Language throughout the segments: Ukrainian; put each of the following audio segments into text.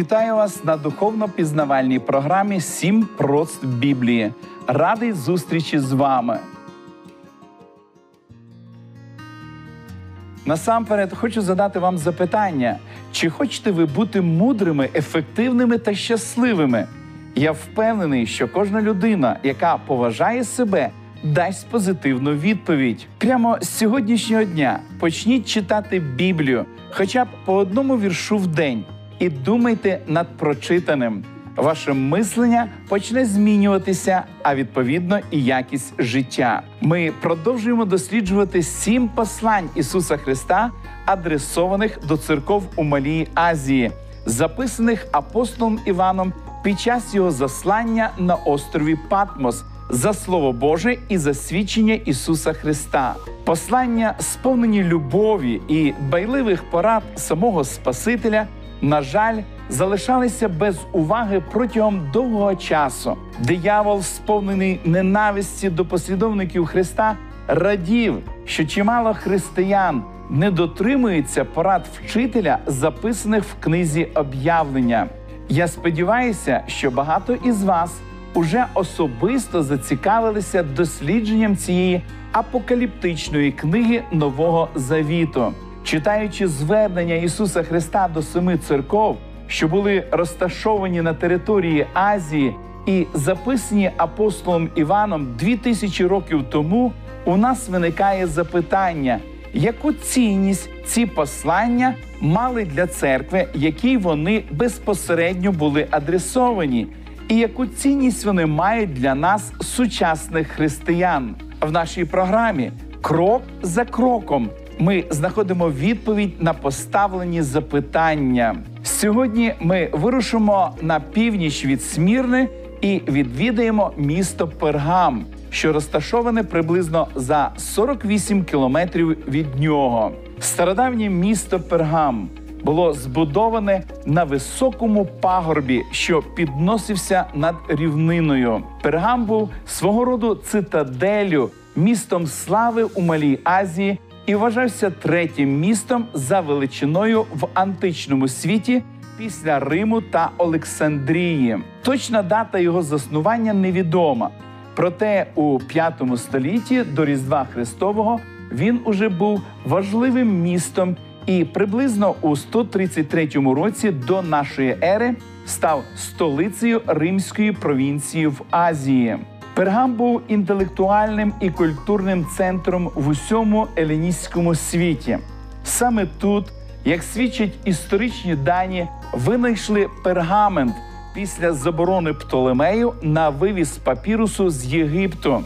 Вітаю вас на духовно-пізнавальній програмі Сім прост Біблії. Радий зустрічі з вами. Насамперед хочу задати вам запитання: чи хочете ви бути мудрими, ефективними та щасливими? Я впевнений, що кожна людина, яка поважає себе, дасть позитивну відповідь. Прямо з сьогоднішнього дня почніть читати Біблію, хоча б по одному віршу в день, і думайте над прочитаним. Ваше мислення почне змінюватися, а відповідно і якість життя. Ми продовжуємо досліджувати сім послань Ісуса Христа, адресованих до церков у Малій Азії, записаних апостолом Іваном під час його заслання на острові Патмос за Слово Боже і за свідчення Ісуса Христа. Послання, сповнені любові і байливих порад самого Спасителя, на жаль, залишалися без уваги протягом довгого часу. Диявол, сповнений ненависті до послідовників Христа, радів, що чимало християн не дотримуються порад вчителя, записаних в книзі об'явлення. Я сподіваюся, що багато із вас уже особисто зацікавилися дослідженням цієї апокаліптичної книги Нового Завіту, читаючи звернення Ісуса Христа до семи церков, що були розташовані на території Азії і записані апостолом Іваном дві тисячі років тому, у нас виникає запитання, яку цінність ці послання мали для церкви, якій вони безпосередньо були адресовані, і яку цінність вони мають для нас, сучасних християн, в нашій програмі крок за кроком. Ми знаходимо відповідь на поставлені запитання. Сьогодні ми вирушимо на північ від Смірни і відвідаємо місто Пергам, що розташоване приблизно за 48 кілометрів від нього. Стародавнє місто Пергам було збудоване на високому пагорбі, що підносився над рівниною. Пергам був свого роду цитаделю, містом слави у Малій Азії і вважався третім містом за величиною в античному світі після Риму та Олександрії. Точна дата його заснування невідома. Проте у V столітті до Різдва Христового він уже був важливим містом і приблизно у 133 році до нашої ери став столицею римської провінції в Азії. Пергам був інтелектуальним і культурним центром в усьому еліністському світі. Саме тут, як свідчать історичні дані, винайшли пергамент після заборони Птолемею на вивіз папірусу з Єгипту.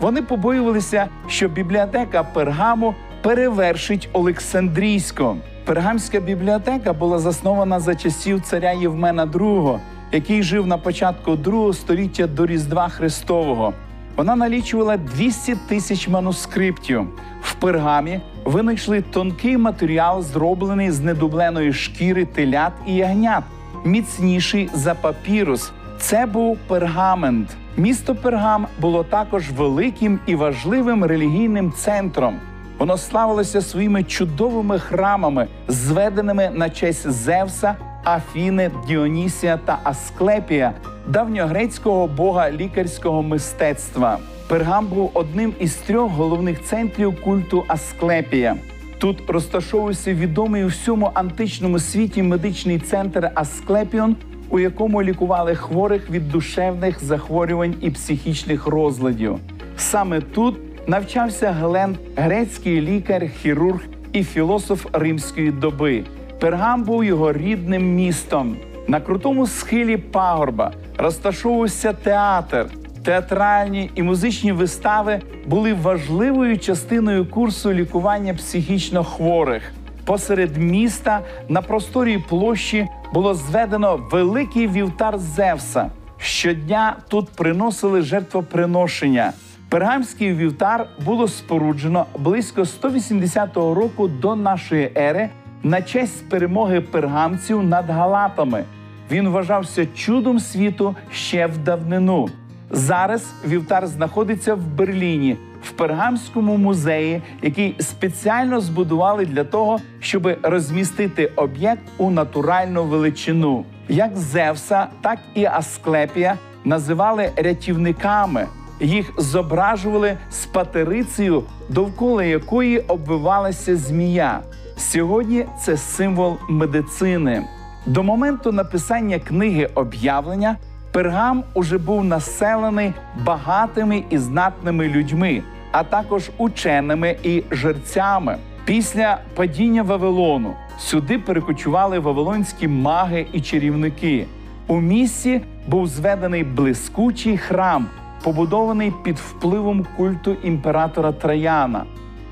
Вони побоювалися, що бібліотека Пергаму перевершить Олександрійську. Пергамська бібліотека була заснована за часів царя Євмена II, який жив на початку другого століття до Різдва Христового. Вона налічувала 200 тисяч манускриптів. В пергамі винайшли тонкий матеріал, зроблений з недубленої шкіри телят і ягнят, міцніший за папірус. Це був пергамент. Місто Пергам було також великим і важливим релігійним центром. Воно славилося своїми чудовими храмами, зведеними на честь Зевса, Афіни, Діонісія та Асклепія, давньогрецького бога лікарського мистецтва. Пергам був одним із трьох головних центрів культу Асклепія. Тут розташовувався відомий у всьому античному світі медичний центр Асклепіон, у якому лікували хворих від душевних захворювань і психічних розладів. Саме тут навчався Глен, грецький лікар, хірург і філософ римської доби. Пергам був його рідним містом. На крутому схилі пагорба розташовувався театр. Театральні і музичні вистави були важливою частиною курсу лікування психічно хворих. Посеред міста на просторій площі було зведено великий вівтар Зевса. Щодня тут приносили жертвоприношення. Пергамський вівтар було споруджено близько 180 року до нашої ери на честь перемоги пергамців над галатами. Він вважався чудом світу ще в давнину. Зараз вівтар знаходиться в Берліні, в Пергамському музеї, який спеціально збудували для того, щоб розмістити об'єкт у натуральну величину. Як Зевса, так і Асклепія називали рятівниками. Їх зображували з патерицею, довкола якої обвивалася змія. Сьогодні це символ медицини. До моменту написання книги об'явлення Пергам уже був населений багатими і знатними людьми, а також ученими і жерцями. Після падіння Вавилону сюди перекочували вавилонські маги і чарівники. У місті був зведений блискучий храм, побудований під впливом культу імператора Траяна.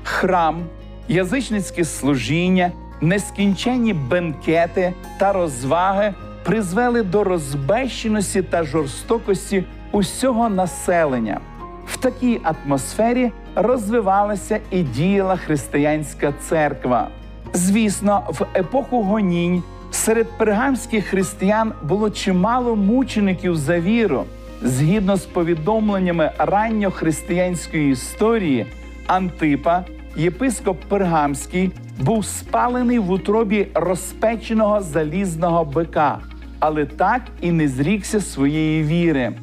Храм, язичницьке служіння, нескінченні бенкети та розваги призвели до розбещеності та жорстокості усього населення. В такій атмосфері розвивалася і діяла християнська церква. Звісно, в епоху гонінь серед пергамських християн було чимало мучеників за віру. Згідно з повідомленнями ранньохристиянської історії, Антипа, єпископ Пергамський, був спалений в утробі розпеченого залізного бика, але так і не зрікся своєї віри.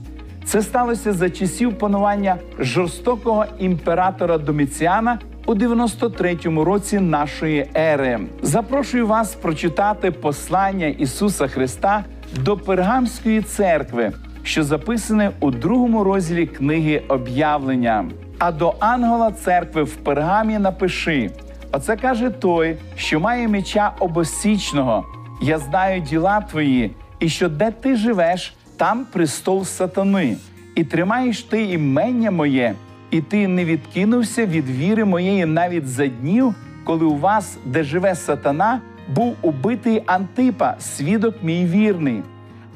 Це сталося за часів панування жорстокого імператора Доміціана у 93-му році нашої ери. Запрошую вас прочитати послання Ісуса Христа до Пергамської церкви, що записане у другому розділі книги об'явлення. А до ангела церкви в Пергамі напиши: Оце каже той, що має меча обосічного. Я знаю діла твої, і що де ти живеш, там престол сатани, і тримаєш ти імення моє, і ти не відкинувся від віри моєї навіть за днів, коли у вас, де живе сатана, був убитий Антипа, свідок мій вірний.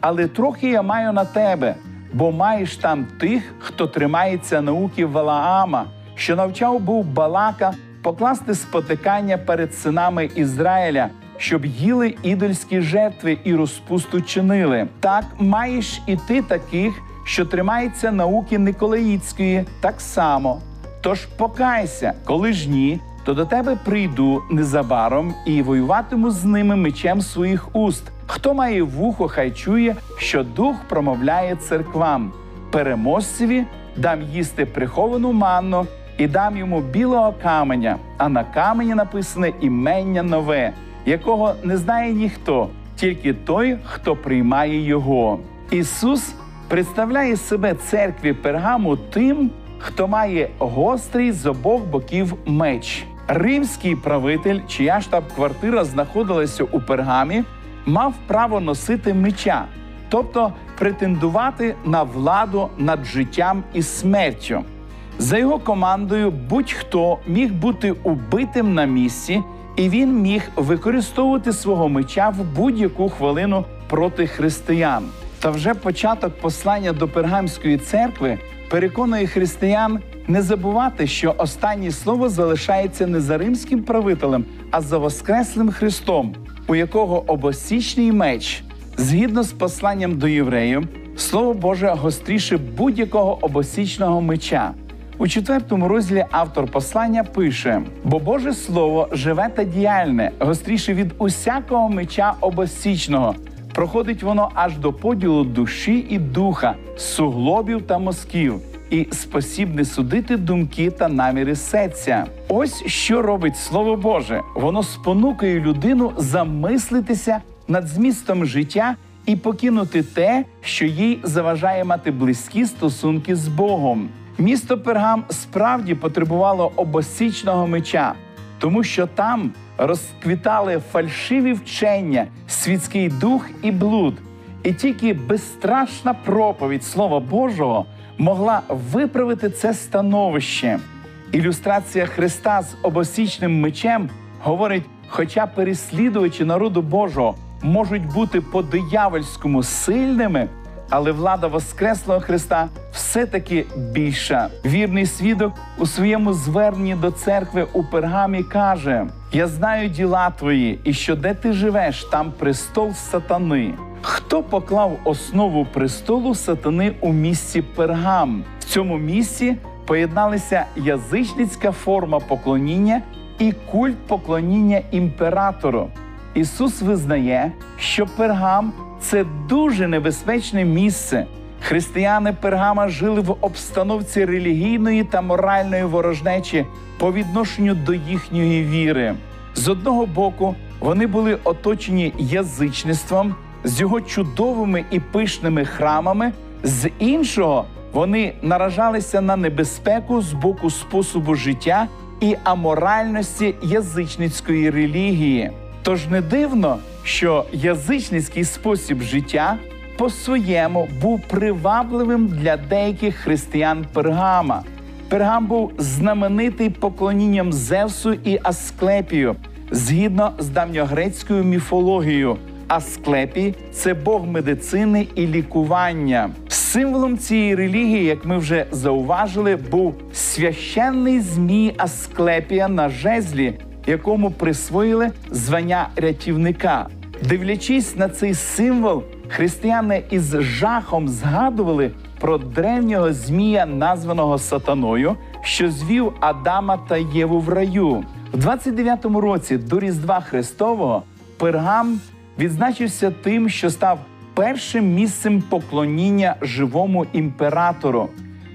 Але трохи я маю на тебе, бо маєш там тих, хто тримається науки Валаама, що навчав був Балака покласти спотикання перед синами Ізраїля, щоб їли ідольські жертви і розпусту чинили. Так маєш і ти таких, що тримаються науки Николаїцької, так само. Тож покайся, коли ж ні, то до тебе прийду незабаром і воюватиму з ними мечем своїх уст. Хто має вухо, хай чує, що дух промовляє церквам. Переможцеві дам їсти приховану манну і дам йому білого каменя, а на камені написане імення нове, якого не знає ніхто, тільки той, хто приймає його. Ісус представляє себе церкві Пергаму тим, хто має гострий з обох боків меч. Римський правитель, чия штаб-квартира знаходилася у Пергамі, мав право носити меча, тобто претендувати на владу над життям і смертю. За його командою будь-хто міг бути убитим на місці, і він міг використовувати свого меча в будь-яку хвилину проти християн. Та вже початок послання до Пергамської церкви переконує християн не забувати, що останнє слово залишається не за римським правителем, а за Воскреслим Христом, у якого обосічний меч, згідно з посланням до євреїв, слово Боже гостріше будь-якого обосічного меча. У четвертому розділі автор послання пише: бо Боже Слово живе та діяльне, гостріше від усякого меча обосічного. Проходить воно аж до поділу душі і духа, суглобів та мозків, і спосібне судити думки та наміри серця. Ось що робить Слово Боже. Воно спонукає людину замислитися над змістом життя і покинути те, що їй заважає мати близькі стосунки з Богом. Місто Пергам справді потребувало обосічного меча, тому що там розквітали фальшиві вчення, світський дух і блуд, і тільки безстрашна проповідь Слова Божого могла виправити це становище. Ілюстрація Христа з обосічним мечем говорить, хоча переслідувачі народу Божого можуть бути по диявольському сильними, але влада Воскреслого Христа все-таки більша. Вірний свідок у своєму зверненні до церкви у Пергамі каже: Я знаю діла твої, і що де ти живеш, там престол сатани. Хто поклав основу престолу сатани у місці Пергам? В цьому місці поєдналися язичницька форма поклоніння і культ поклоніння імператору. Ісус визнає, що Пергам це дуже небезпечне місце. Християни Пергама жили в обстановці релігійної та моральної ворожнечі по відношенню до їхньої віри. З одного боку, вони були оточені язичництвом з його чудовими і пишними храмами, з іншого вони наражалися на небезпеку з боку способу життя і аморальності язичницької релігії. Тож не дивно, що язичницький спосіб життя по-своєму був привабливим для деяких християн Пергама. Пергам був знаменитий поклонінням Зевсу і Асклепію, згідно з давньогрецькою міфологією. Асклепій це бог медицини і лікування. Символом цієї релігії, як ми вже зауважили, був священний змій Асклепія на жезлі, якому присвоїли звання рятівника. Дивлячись на цей символ, християни із жахом згадували про древнього змія, названого сатаною, що звів Адама та Єву в раю. В 29-му році до Різдва Христового Пергам відзначився тим, що став першим місцем поклоніння живому імператору.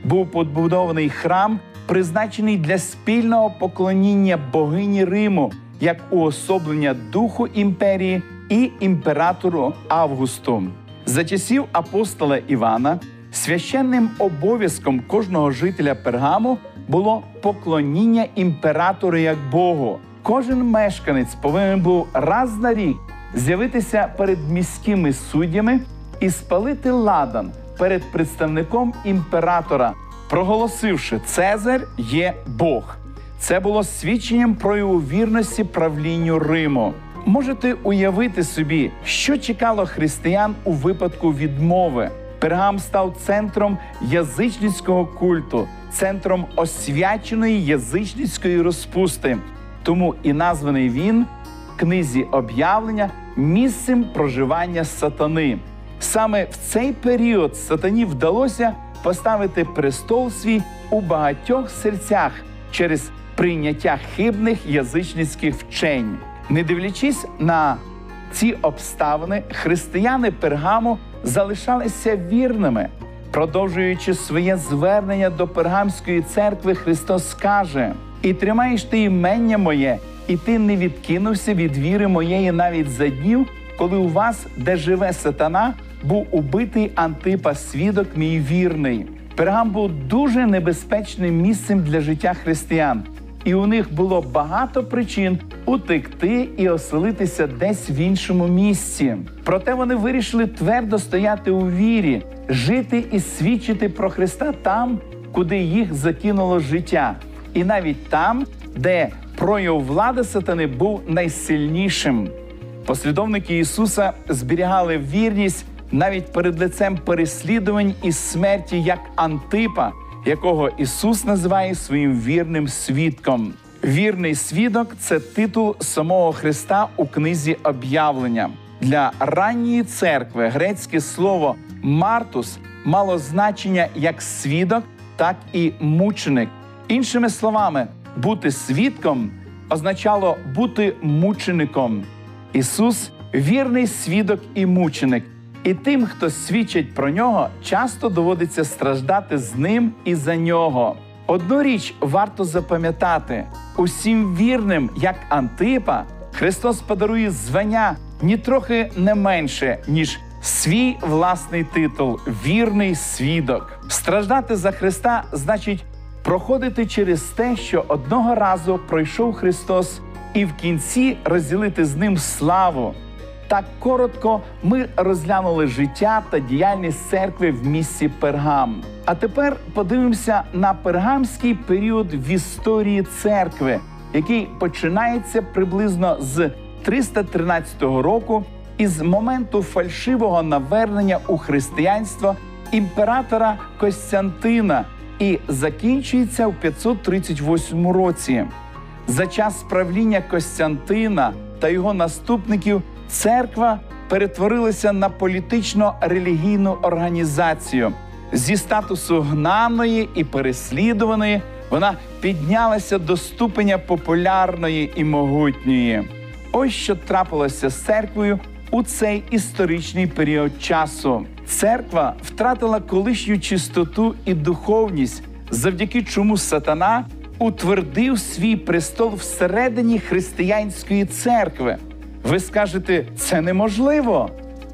Був побудований храм, призначений для спільного поклоніння богині Риму як уособлення духу імперії і імператору Августу. За часів апостола Івана священним обов'язком кожного жителя Пергаму було поклоніння імператору як Богу. Кожен мешканець повинен був раз на рік з'явитися перед міськими суддями і спалити ладан перед представником імператора, проголосивши Цезар є Бог. Це було свідченням прояву вірності правлінню Риму. Можете уявити собі, що чекало християн у випадку відмови. Пергам став центром язичницького культу, центром освяченої язичницької розпусти. Тому і названий він в книзі об'явлення місцем проживання сатани. Саме в цей період сатані вдалося поставити престол свій у багатьох серцях через прийняття хибних язичницьких вчень. Не дивлячись на ці обставини, християни Пергаму залишалися вірними. Продовжуючи своє звернення до Пергамської церкви, Христос каже: І тримаєш ти імення моє, і ти не відкинувся від віри моєї навіть за днів, коли у вас, де живе сатана, був убитий Антипа, свідок мій вірний. Пергам був дуже небезпечним місцем для життя християн, і у них було багато причин утекти і оселитися десь в іншому місці. Проте вони вирішили твердо стояти у вірі, жити і свідчити про Христа там, куди їх закинуло життя, і навіть там, де прояв влади сатани був найсильнішим. Послідовники Ісуса зберігали вірність навіть перед лицем переслідувань і смерті, як Антипа, якого Ісус називає своїм вірним свідком. Вірний свідок це титул самого Христа у книзі об'явлення. Для ранньої церкви грецьке слово Мартус мало значення як свідок, так і мученик. Іншими словами, бути свідком означало бути мучеником. Ісус вірний свідок і мученик. І тим, хто свідчить про нього, часто доводиться страждати з ним і за нього. Одну річ варто запам'ятати: усім вірним, як Антипа, Христос подарує звання нітрохи не менше, ніж свій власний титул вірний свідок. Страждати за Христа значить проходити через те, що одного разу пройшов Христос, і в кінці розділити з ним славу. Так коротко ми розглянули життя та діяльність церкви в місті Пергам. А тепер подивимося на пергамський період в історії церкви, який починається приблизно з 313 року із моменту фальшивого навернення у християнство імператора Костянтина і закінчується в 538 році. За час правління Костянтина та його наступників церква перетворилася на політично-релігійну організацію. Зі статусу гнаної і переслідуваної вона піднялася до ступеня популярної і могутньої. Ось що трапилося з церквою у цей історичний період часу. Церква втратила колишню чистоту і духовність, завдяки чому сатана утвердив свій престол всередині християнської церкви. Ви скажете, це неможливо.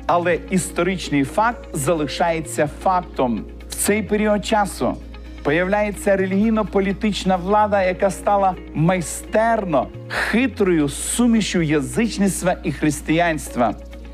Але історичний факт залишається фактом. В цей період часу появляється релігійно-політична влада, яка стала майстерно хитрою сумішю язичництва і християнства.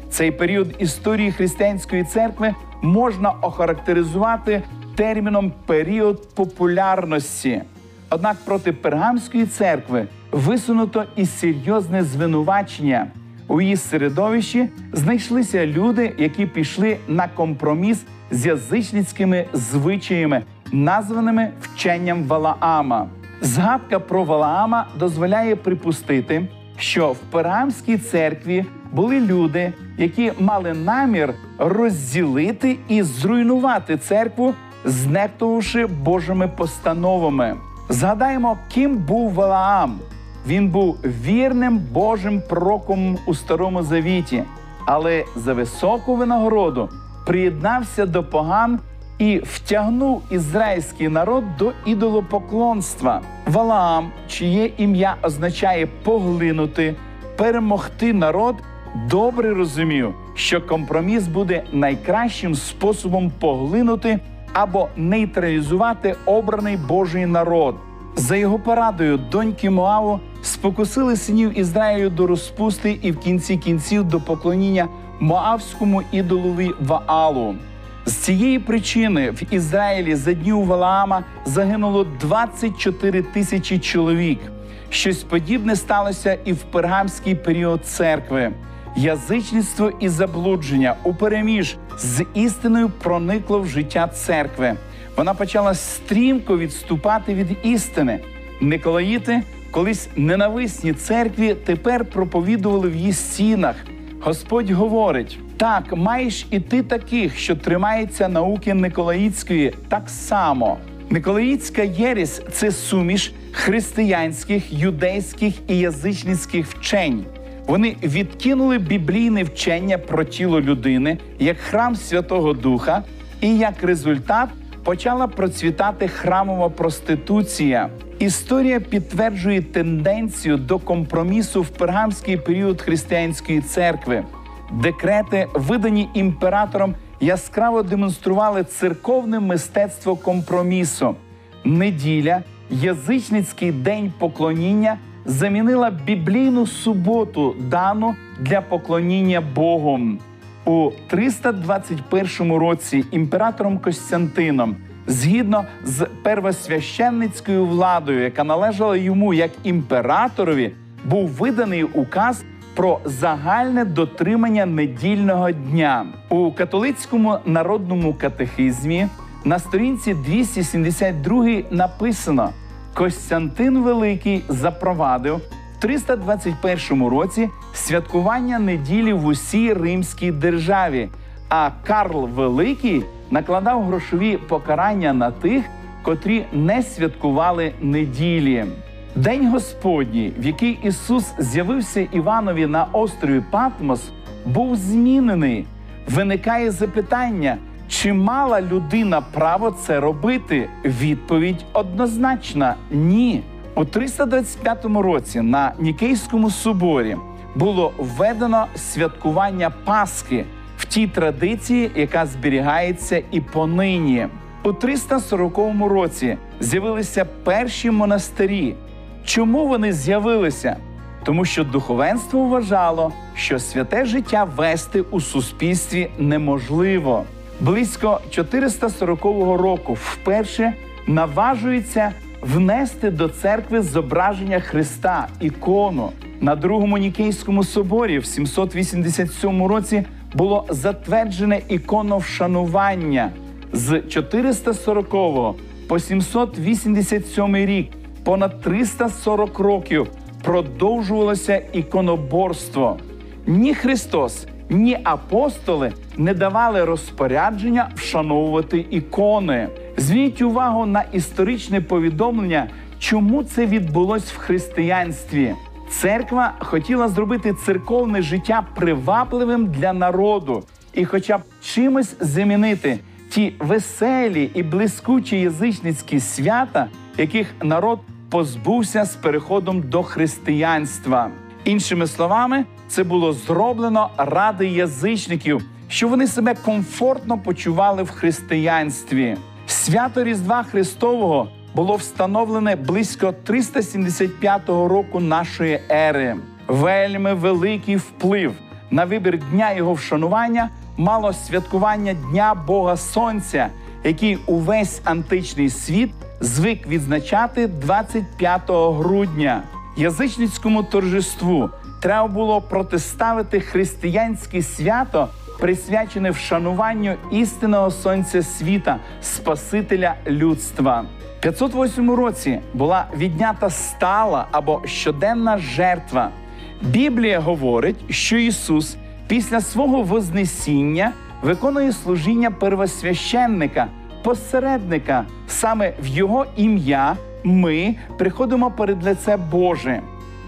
Цей період історії християнської церкви можна охарактеризувати терміном період популярності. Однак проти пергамської церкви висунуто і серйозне звинувачення. У її середовищі знайшлися люди, які пішли на компроміс з язичницькими звичаями, названими вченням Валаама. Згадка про Валаама дозволяє припустити, що в Перамській церкві були люди, які мали намір розділити і зруйнувати церкву, знехтувавши Божими постановами. Згадаємо, ким був Валаам. Він був вірним Божим пророком у Старому Завіті, але за високу винагороду приєднався до поган і втягнув ізраїльський народ до ідолопоклонства. Валаам, чиє ім'я означає поглинути, перемогти народ, добре розумів, що компроміс буде найкращим способом поглинути або нейтралізувати обраний Божий народ. За його порадою доньки Моаву спокусили синів Ізраїлю до розпусти і в кінці кінців до поклоніння Моавському ідолові Ваалу. З цієї причини в Ізраїлі за днів Валаама загинуло 24 тисячі чоловік. Щось подібне сталося і в пергамський період церкви. Язичництво і заблудження у переміж з істиною проникло в життя церкви. Вона почала стрімко відступати від істини. Николаїти, колись ненависні церкві, тепер проповідували в її стінах. Господь говорить: так, маєш і ти таких, що тримаються науки Николаїцької, так само. Николаїцька єресь це суміш християнських, юдейських і язичницьких вчень. Вони відкинули біблійне вчення про тіло людини як храм Святого Духа, і як результат почала процвітати храмова проституція. Історія підтверджує тенденцію до компромісу в пергамський період християнської церкви. Декрети, видані імператором, яскраво демонстрували церковне мистецтво компромісу. Неділя, язичницький день поклоніння замінила біблійну суботу, дану для поклоніння Богом. У 321 році імператором Костянтином, згідно з первосвященницькою владою, яка належала йому як імператорові, був виданий указ про загальне дотримання недільного дня у католицькому народному катехизмі. На сторінці 272 написано: Костянтин Великий запровадив в 321 році святкування неділі в усій римській державі. А Карл Великий накладав грошові покарання на тих, котрі не святкували неділі. День Господній, в який Ісус з'явився Іванові на острові Патмос, був змінений. Виникає запитання, чи мала людина право це робити? Відповідь однозначна ні. У 325 році на Нікейському соборі було введено святкування Пасхи тій традиції, яка зберігається і понині. У 340 році з'явилися перші монастирі. Чому вони з'явилися? Тому що духовенство вважало, що святе життя вести у суспільстві неможливо. Близько 440 року вперше наважується внести до церкви зображення Христа, ікону. На другому Нікейському соборі в 787 році було затверджене іконо вшанування з 440 по 787 рік. Понад 340 років продовжувалося іконоборство. Ні Христос, ні апостоли не давали розпорядження вшановувати ікони. Зверніть увагу на історичне повідомлення, чому це відбулось в християнстві. Церква хотіла зробити церковне життя привабливим для народу і, хоча б чимось замінити ті веселі і блискучі язичницькі свята, яких народ позбувся з переходом до християнства. Іншими словами, це було зроблено ради язичників, щоб вони себе комфортно почували в християнстві. Свято Різдва Христового було встановлене близько 375 року нашої ери. Вельми великий вплив на вибір дня його вшанування мало святкування Дня Бога Сонця, який увесь античний світ звик відзначати 25 грудня. Язичницькому торжеству треба було протиставити християнське свято, присвячене вшануванню істинного сонця світа, Спасителя людства. 508 році була віднята стала або щоденна жертва. Біблія говорить, що Ісус після свого Вознесіння виконує служіння первосвященника, посередника. Саме в Його ім'я ми приходимо перед лице Боже.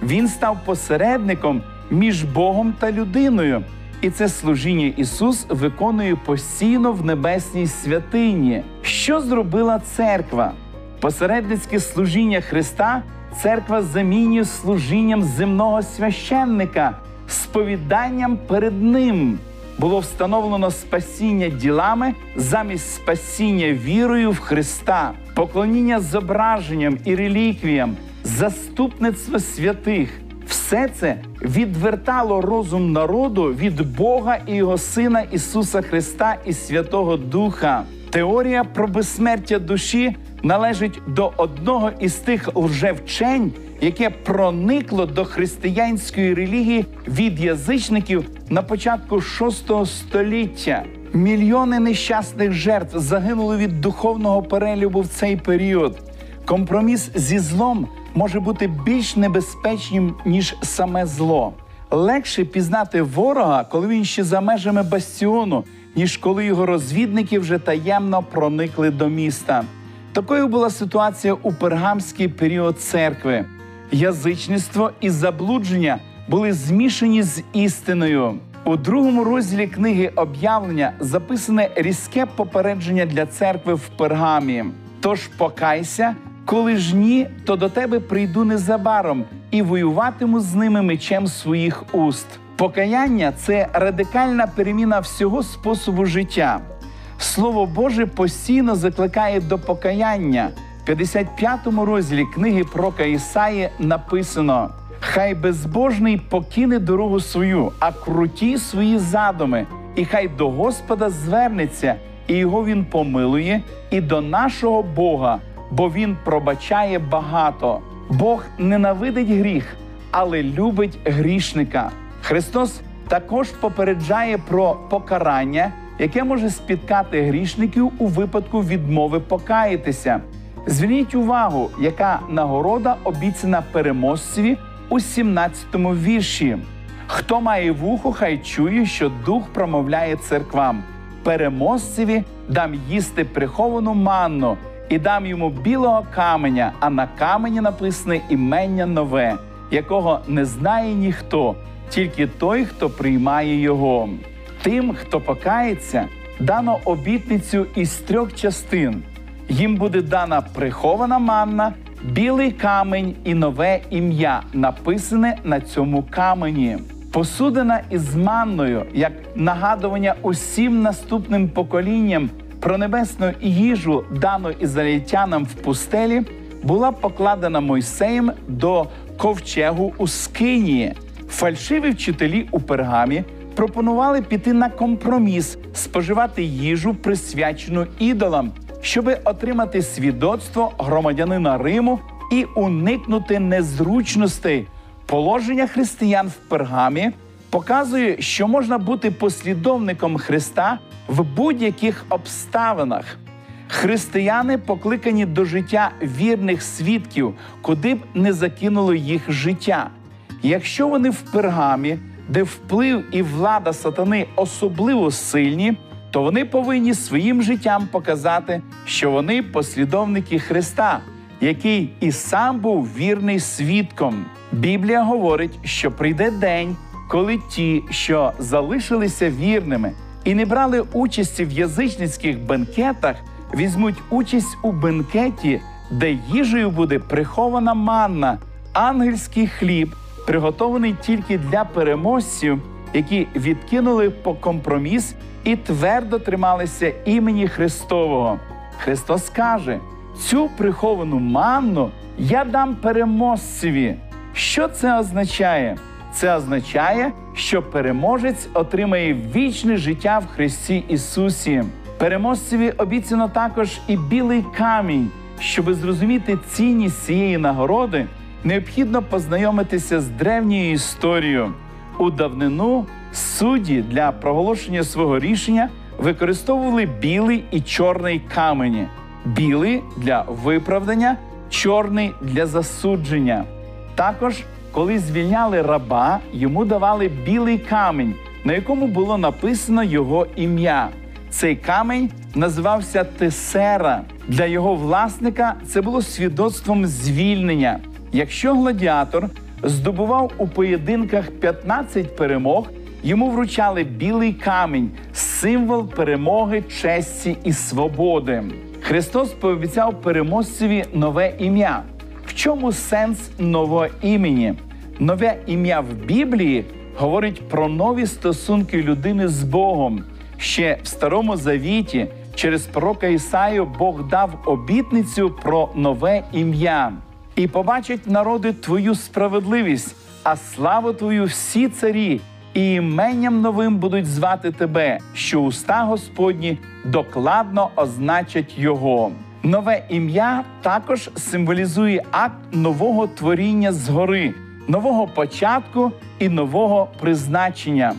Він став посередником між Богом та людиною. І це служіння Ісус виконує постійно в небесній святині. Що зробила церква? Посередницьке служіння Христа церква замінює служінням земного священника, сповіданням перед Ним. Було встановлено спасіння ділами замість спасіння вірою в Христа, поклоніння зображенням і реліквіям, заступництво святих. Все це відвертало розум народу від Бога і Його Сина Ісуса Христа і Святого Духа. Теорія про безсмертя душі належить до одного із тих лжевчень, яке проникло до християнської релігії від язичників на початку VI століття. Мільйони нещасних жертв загинули від духовного перелюбу в цей період. Компроміс зі злом може бути більш небезпечним ніж саме зло. Легше пізнати ворога, коли він ще за межами бастіону, ніж коли його розвідники вже таємно проникли до міста. Такою була ситуація у пергамський період церкви. Язичництво і заблудження були змішані з істиною. У другому розділі книги об'явлення записане різке попередження для церкви в пергамі. Тож покайся, коли ж ні, то до тебе прийду незабаром і воюватиму з ними мечем своїх уст. Покаяння це радикальна переміна всього способу життя. Слово Боже постійно закликає до покаяння. В 55-му розділі книги про Каїсаї написано: Хай безбожний покине дорогу свою, а круті свої задуми, і хай до Господа звернеться, і його він помилує, і до нашого Бога, бо він пробачає багато. Бог ненавидить гріх, але любить грішника. Христос також попереджає про покарання яке може спіткати грішників у випадку відмови покаятися. Зверніть увагу, яка нагорода обіцяна переможцеві у 17-му вірші. Хто має вухо, хай чує, що дух промовляє церквам. Переможцеві дам їсти приховану манну і дам йому білого каменя, а на камені написане імення нове, якого не знає ніхто, тільки той, хто приймає його. Тим, хто покається, дано обітницю із трьох частин. Їм буде дана прихована манна, білий камень і нове ім'я, написане на цьому камені. Посудена із манною, як нагадування усім наступним поколінням про небесну їжу, дану ізраїльтянам в пустелі, була покладена Мойсеєм до ковчегу у Скинії. Фальшиві вчителі у пергамі пропонували піти на компроміс, споживати їжу, присвячену ідолам, щоби отримати свідоцтво громадянина Риму і уникнути незручностей. Положення християн в пергамі показує, що можна бути послідовником Христа в будь-яких обставинах. Християни покликані до життя вірних свідків, куди б не закинуло їх життя. Якщо вони в пергамі де вплив і влада сатани особливо сильні, то вони повинні своїм життям показати, що вони послідовники Христа, який і сам був вірний свідком. Біблія говорить, що прийде день, коли ті, що залишилися вірними і не брали участі в язичницьких бенкетах, візьмуть участь у бенкеті, де їжею буде прихована манна, ангельський хліб, приготований тільки для переможців, які відкинули по компроміс і твердо трималися імені Христового. Христос каже: цю приховану манну я дам переможцеві. Що це означає? Це означає, що переможець отримає вічне життя в Христі Ісусі. Переможцеві обіцяно також і білий камінь. Щоби зрозуміти цінність цієї нагороди, необхідно познайомитися з древньою історією. У давнину судді для проголошення свого рішення використовували білий і чорний камені. Білий для виправдання, чорний для засудження. Також, коли звільняли раба, йому давали білий камінь, на якому було написано його ім'я. Цей камінь називався Тесера. Для його власника це було свідоцтвом звільнення. Якщо гладіатор здобував у поєдинках 15 перемог, йому вручали білий камінь, символ перемоги, честі і свободи. Христос пообіцяв переможцеві нове ім'я. Чому сенс нового імені? Нове ім'я в Біблії говорить про нові стосунки людини з Богом. Ще в Старому Завіті через пророка Ісаю Бог дав обітницю про нове ім'я. І побачать народи твою справедливість, а славу твою всі царі, і іменням новим будуть звати тебе, що уста Господні докладно означать його. Нове ім'я також символізує акт нового творіння згори, нового початку і нового призначення.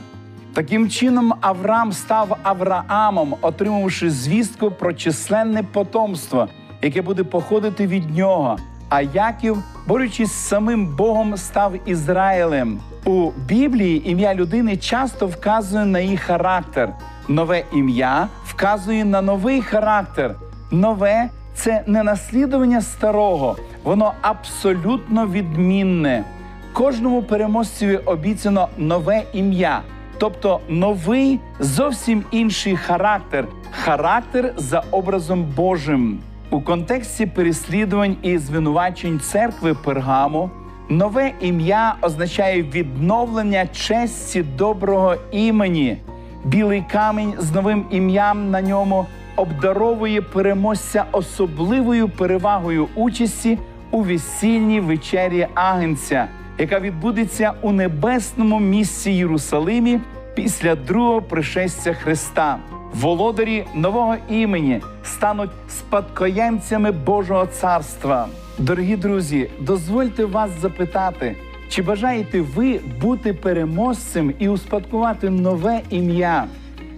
Таким чином, Авраам став Авраамом, отримавши звістку про численне потомство, яке буде походити від нього. А Яків, борючись з самим Богом, став Ізраїлем. У Біблії ім'я людини часто вказує на її характер. Нове ім'я вказує на новий характер. Нове це не наслідування старого, воно абсолютно відмінне. Кожному переможцеві обіцяно нове ім'я, тобто новий зовсім інший характер, характер за образом Божим. У контексті переслідувань і звинувачень церкви Пергаму нове ім'я означає відновлення честі доброго імені. Білий камінь з новим ім'ям на ньому обдаровує переможця особливою перевагою участі у весільній вечері Агнця, яка відбудеться у небесному місці Єрусалимі після другого пришестя Христа. Володарі нового імені стануть спадкоємцями Божого царства. Дорогі друзі, дозвольте вас запитати, чи бажаєте ви бути переможцем і успадкувати нове ім'я?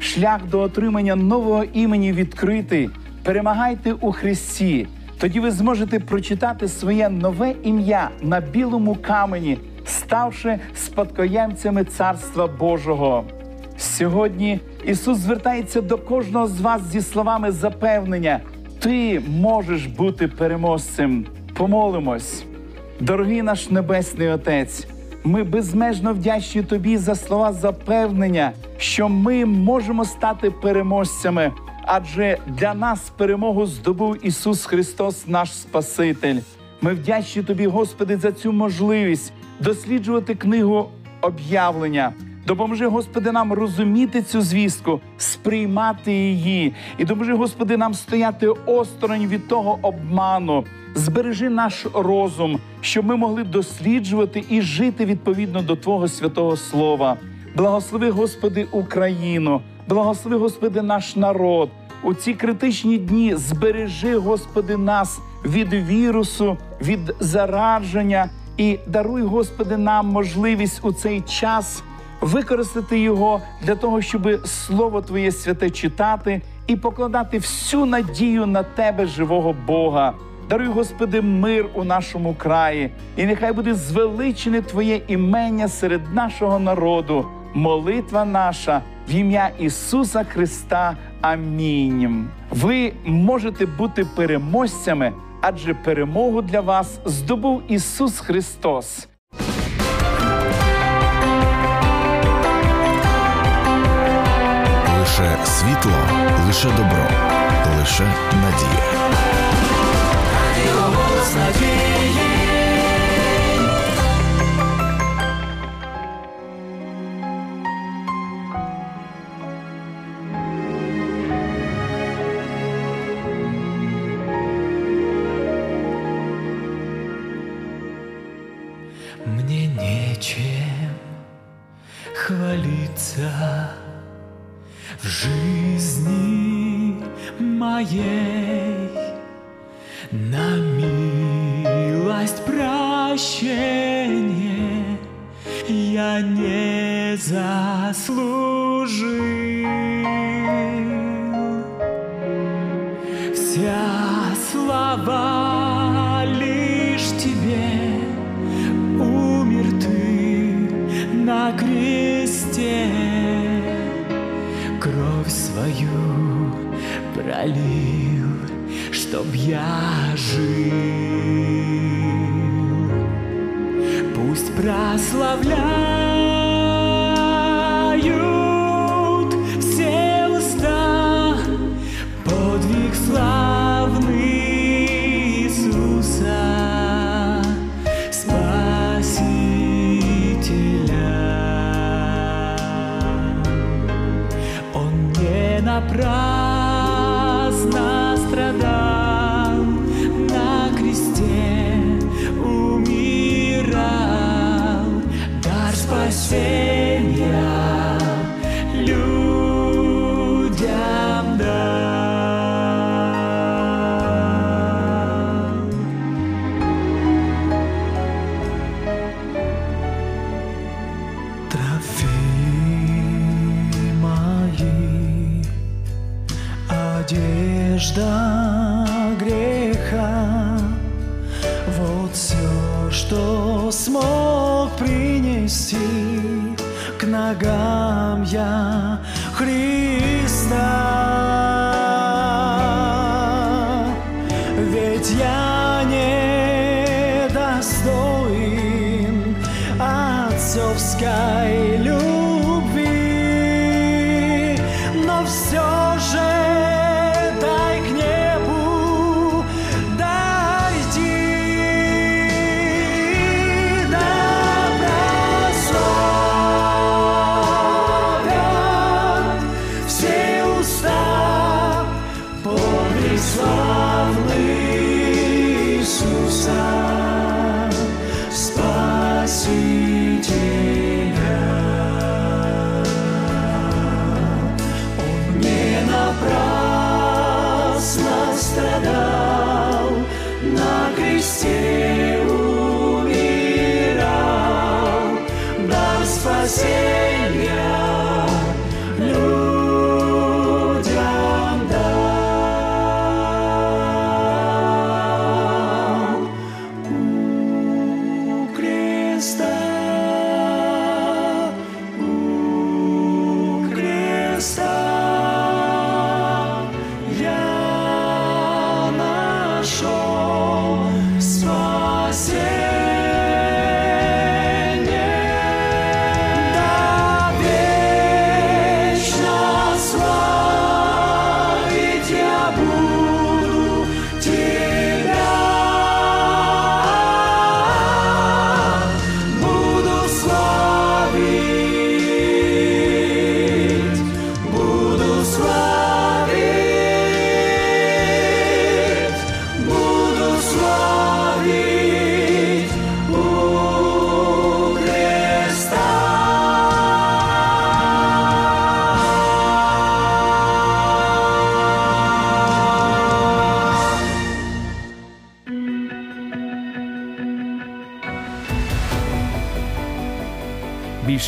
Шлях до отримання нового імені відкритий. Перемагайте у Христі. Тоді ви зможете прочитати своє нове ім'я на білому камені, ставши спадкоємцями Царства Божого. Сьогодні Ісус звертається до кожного з вас зі словами запевнення: Ти можеш бути переможцем. Помолимось. Дорогий наш Небесний Отець, ми безмежно вдячні Тобі за слова запевнення, що ми можемо стати переможцями, адже для нас перемогу здобув Ісус Христос, наш Спаситель. Ми вдячні Тобі, Господи, за цю можливість досліджувати книгу об'явлення. Допоможи, Господи, нам розуміти цю звістку, сприймати її, і допоможи, Господи, нам стояти осторонь від того обману. Збережи наш розум, щоб ми могли досліджувати і жити відповідно до Твого святого Слова. Благослови, Господи, Україну, благослови, Господи, наш народ. У ці критичні дні збережи, Господи, нас від вірусу, від зараження і даруй, Господи, нам можливість у цей час використати його для того, щоб Слово Твоє святе читати і покладати всю надію на Тебе, живого Бога. Даруй, Господи, мир у нашому краї, і нехай буде звеличене Твоє імення серед нашого народу. Молитва наша в ім'я Ісуса Христа. Амінь. Ви можете бути переможцями, адже перемогу для вас здобув Ісус Христос. Лише світло, лише добро, лише надія. Мне нечем хвалиться в жизни моей. На милость прощение я не заслужил. Вся слава лишь тебе, умер ты на кресте, кровь свою пролил, чтоб я жил. Прославляют все уста подвиг славный Иисуса, Спасителя. Он не напрасно страдал say